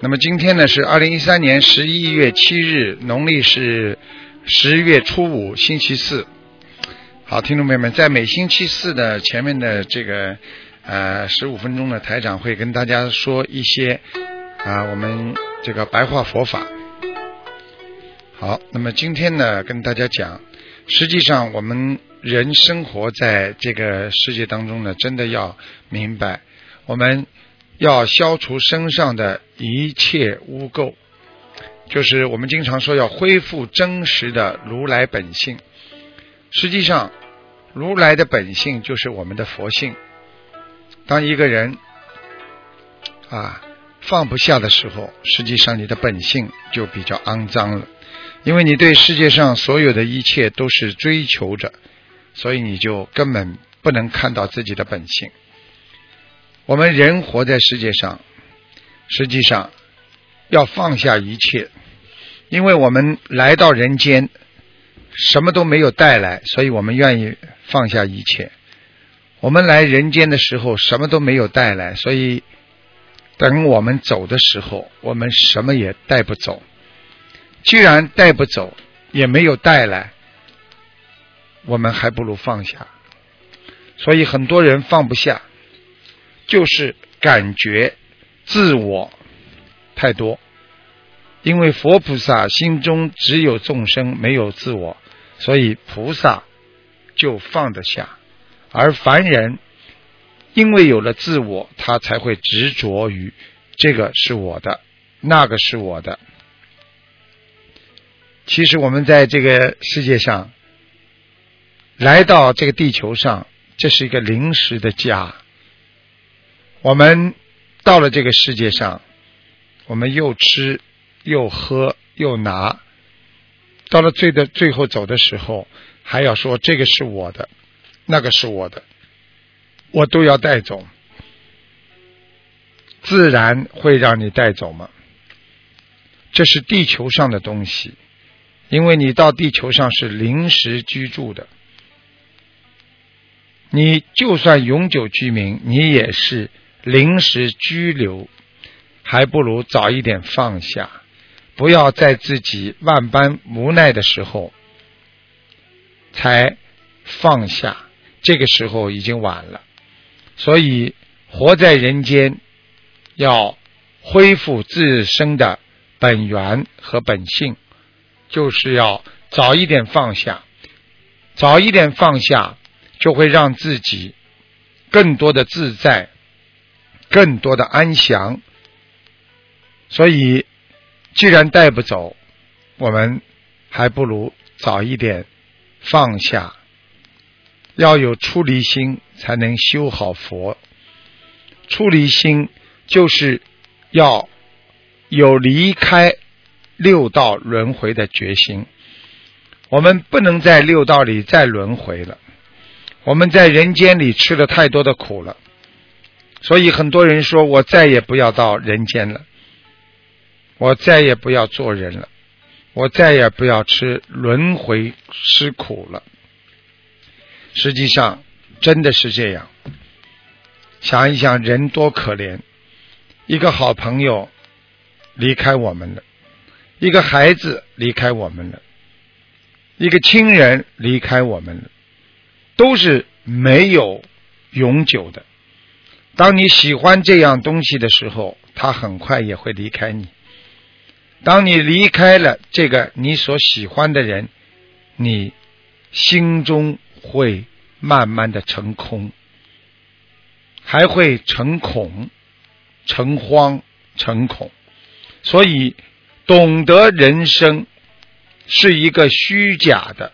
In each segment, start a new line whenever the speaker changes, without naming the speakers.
那么今天呢是二零一三年十一月七日，农历是十月初五，星期四。好，听众朋友们，在每星期四的前面的这个呃十五分钟呢，台长会跟大家说一些啊我们这个白话佛法。好，那么今天呢跟大家讲，实际上我们人生活在这个世界当中呢，真的要明白，我们要消除身上的一切污垢，就是我们经常说要恢复真实的如来本性。实际上，如来的本性就是我们的佛性。当一个人啊放不下的时候，实际上你的本性就比较肮脏了，因为你对世界上所有的一切都是追求着，所以你就根本不能看到自己的本性。我们人活在世界上，实际上要放下一切，因为我们来到人间。什么都没有带来，所以我们愿意放下一切。我们来人间的时候什么都没有带来，所以等我们走的时候，我们什么也带不走。既然带不走，也没有带来，我们还不如放下。所以很多人放不下，就是感觉自我太多。因为佛菩萨心中只有众生，没有自我。所以菩萨就放得下，而凡人因为有了自我，他才会执着于这个是我的，那个是我的。其实我们在这个世界上来到这个地球上，这是一个临时的家。我们到了这个世界上，我们又吃又喝又拿。到了最的最后走的时候，还要说这个是我的，那个是我的，我都要带走，自然会让你带走吗？这是地球上的东西，因为你到地球上是临时居住的，你就算永久居民，你也是临时拘留，还不如早一点放下。不要在自己万般无奈的时候才放下，这个时候已经晚了。所以活在人间，要恢复自身的本源和本性，就是要早一点放下，早一点放下，就会让自己更多的自在，更多的安详。所以。既然带不走，我们还不如早一点放下。要有出离心，才能修好佛。出离心就是要有离开六道轮回的决心。我们不能在六道里再轮回了。我们在人间里吃了太多的苦了，所以很多人说我再也不要到人间了。我再也不要做人了，我再也不要吃轮回吃苦了。实际上，真的是这样。想一想，人多可怜，一个好朋友离开我们了，一个孩子离开我们了，一个亲人离开我们了，都是没有永久的。当你喜欢这样东西的时候，他很快也会离开你。当你离开了这个你所喜欢的人，你心中会慢慢的成空，还会成恐、成慌、成恐。所以，懂得人生是一个虚假的，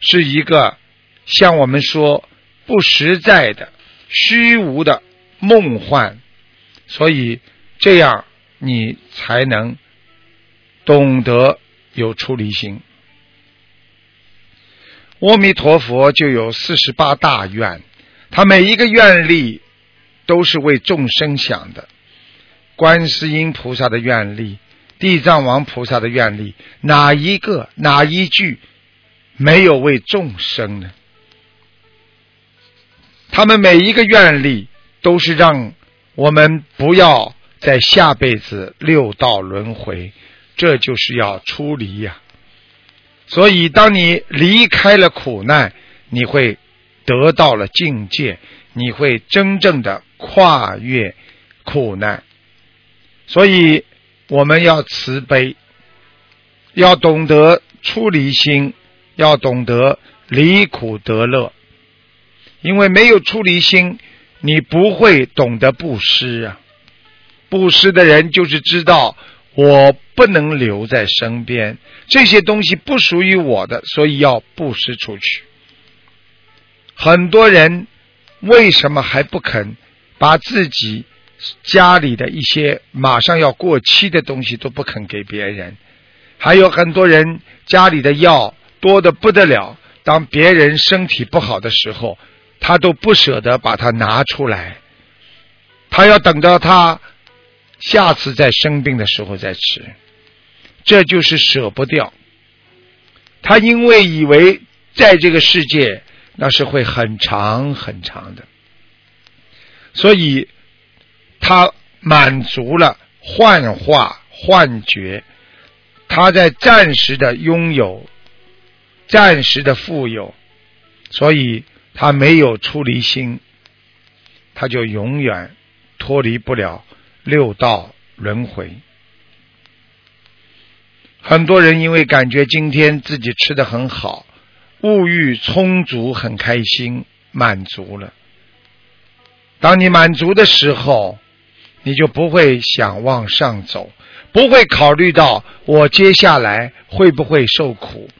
是一个像我们说不实在的、虚无的梦幻。所以，这样你才能。懂得有出离心，阿弥陀佛就有四十八大愿，他每一个愿力都是为众生想的。观世音菩萨的愿力，地藏王菩萨的愿力，哪一个哪一句没有为众生呢？他们每一个愿力都是让我们不要在下辈子六道轮回，这就是要出离呀。所以，当你离开了苦难，你会得到了境界，你会真正的跨越苦难。所以，我们要慈悲，要懂得出离心，要懂得离苦得乐。因为没有出离心，你不会懂得布施啊。布施的人就是知道。我不能留在身边，这些东西不属于我的，所以要布施出去。很多人为什么还不肯把自己家里的一些马上要过期的东西都不肯给别人？还有很多人家里的药多的不得了，当别人身体不好的时候，他都不舍得把它拿出来，他要等到他。下次在生病的时候再吃，这就是舍不掉。他因为以为在这个世界那是会很长很长的，所以他满足了幻化幻觉，他在暂时的拥有，暂时的富有，所以他没有出离心，他就永远脱离不了。六道轮回，很多人因为感觉今天自己吃的很好，物欲充足，很开心，满足了。当你满足的时候，你就不会想往上走，不会考虑到我接下来会不会受苦。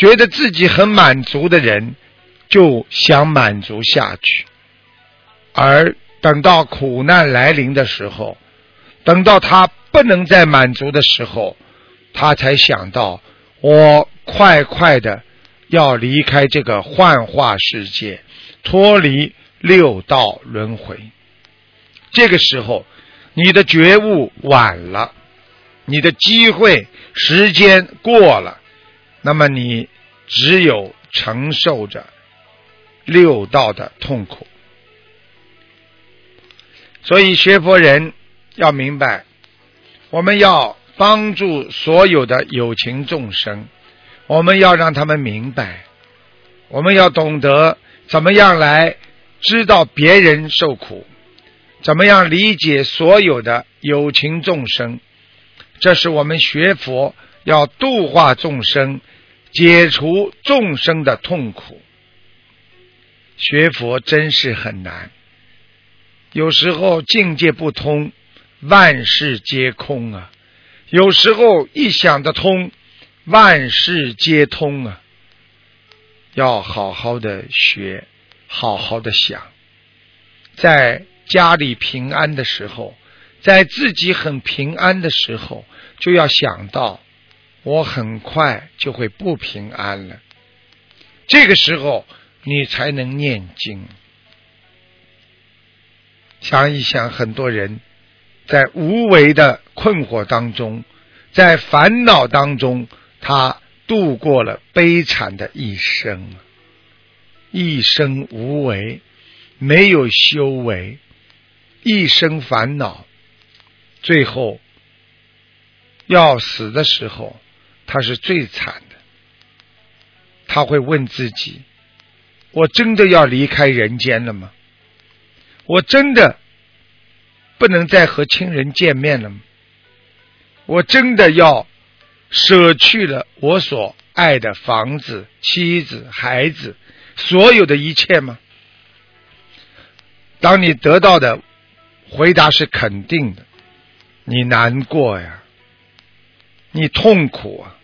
觉得自己很满足的人，就想满足下去，而。等到苦难来临的时候，等到他不能再满足的时候，他才想到我快快的要离开这个幻化世界，脱离六道轮回。这个时候，你的觉悟晚了，你的机会时间过了，那么你只有承受着六道的痛苦。所以学佛人要明白，我们要帮助所有的有情众生，我们要让他们明白，我们要懂得怎么样来知道别人受苦，怎么样理解所有的有情众生，这是我们学佛要度化众生，解除众生的痛苦。学佛真是很难。有时候境界不通，万事皆空啊；有时候一想得通，万事皆通啊。要好好的学，好好的想，在家里平安的时候，在自己很平安的时候，就要想到，我很快就会不平安了。这个时候，你才能念经。想一想，很多人在无为的困惑当中，在烦恼当中，他度过了悲惨的一生，一生无为，没有修为，一生烦恼，最后要死的时候，他是最惨的。他会问自己：我真的要离开人间了吗？我真的不能再和亲人见面了吗？我真的要舍去了我所爱的房子、妻子、孩子，所有的一切吗？当你得到的回答是肯定的，你难过呀，你痛苦啊，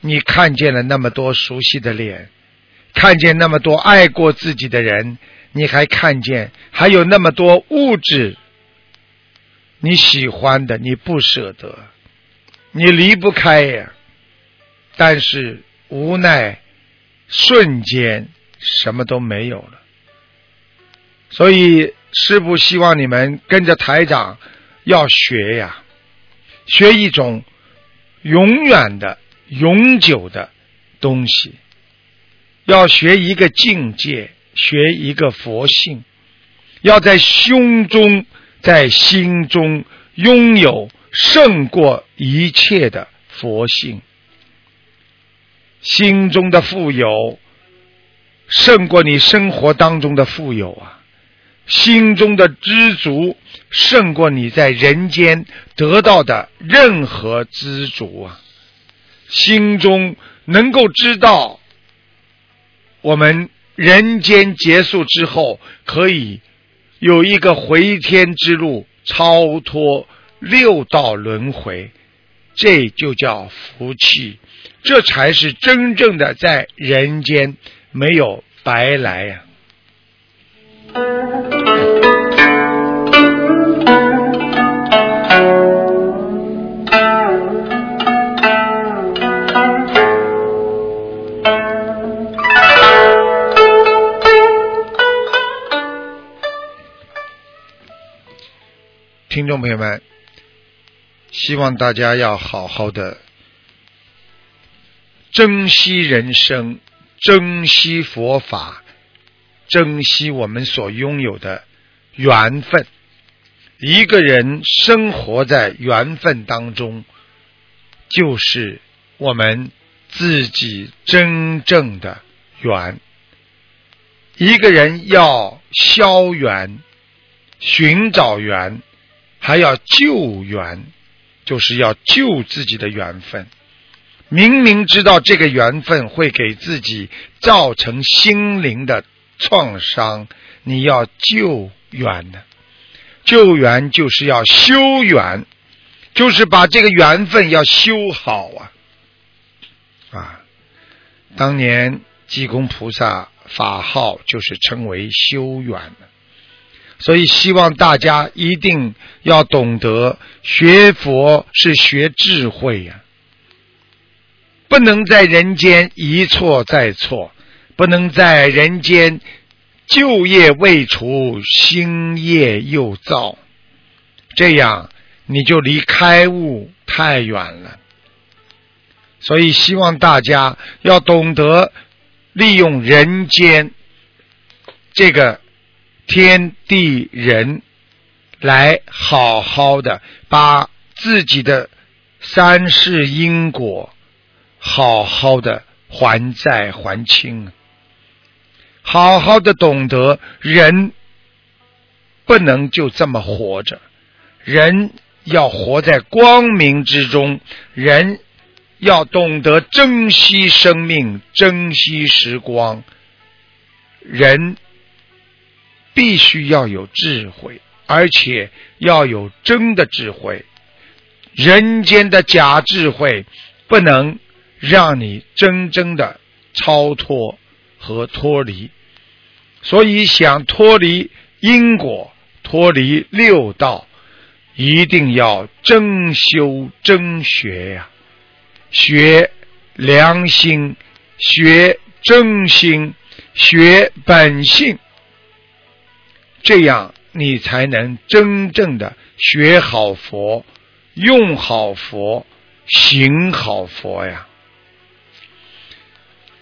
你看见了那么多熟悉的脸，看见那么多爱过自己的人。你还看见还有那么多物质，你喜欢的你不舍得，你离不开呀。但是无奈，瞬间什么都没有了。所以师父希望你们跟着台长要学呀，学一种永远的、永久的东西，要学一个境界。学一个佛性，要在胸中在心中拥有胜过一切的佛性，心中的富有胜过你生活当中的富有啊，心中的知足胜过你在人间得到的任何知足啊，心中能够知道我们人间结束之后可以。有一个回天之路，超脱六道轮回，这就叫福气，这才是真正的在人间没有白来呀。听众朋友们，希望大家要好好的珍惜人生，珍惜佛法，珍惜我们所拥有的缘分。一个人生活在缘分当中，就是我们自己真正的缘。一个人要消缘，寻找缘。还要救缘，就是要救自己的缘分。明明知道这个缘分会给自己造成心灵的创伤，你要救缘呢？救缘就是要修缘，就是把这个缘分要修好啊！啊，当年济公菩萨法号就是称为修缘的。所以，希望大家一定要懂得学佛是学智慧呀，不能在人间一错再错，不能在人间旧业未除，新业又造，这样你就离开悟太远了。所以，希望大家要懂得利用人间这个。天地人来好好的把自己的三世因果好好的还债还清，好好的懂得人不能就这么活着，人要活在光明之中，人要懂得珍惜生命，珍惜时光，人。必须要有智慧，而且要有真的智慧。人间的假智慧不能让你真正的超脱和脱离。所以，想脱离因果、脱离六道，一定要真修真学呀，学良心，学真心，学本性。这样，你才能真正的学好佛，用好佛，行好佛呀。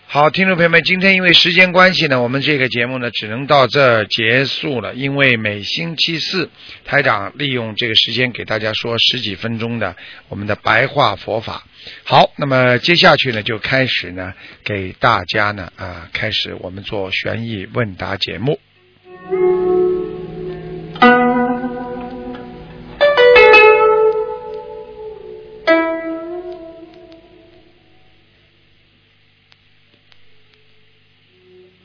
好，听众朋友们，今天因为时间关系呢，我们这个节目呢只能到这儿结束了。因为每星期四，台长利用这个时间给大家说十几分钟的我们的白话佛法。好，那么接下去呢就开始呢给大家呢啊开始我们做悬疑问答节目。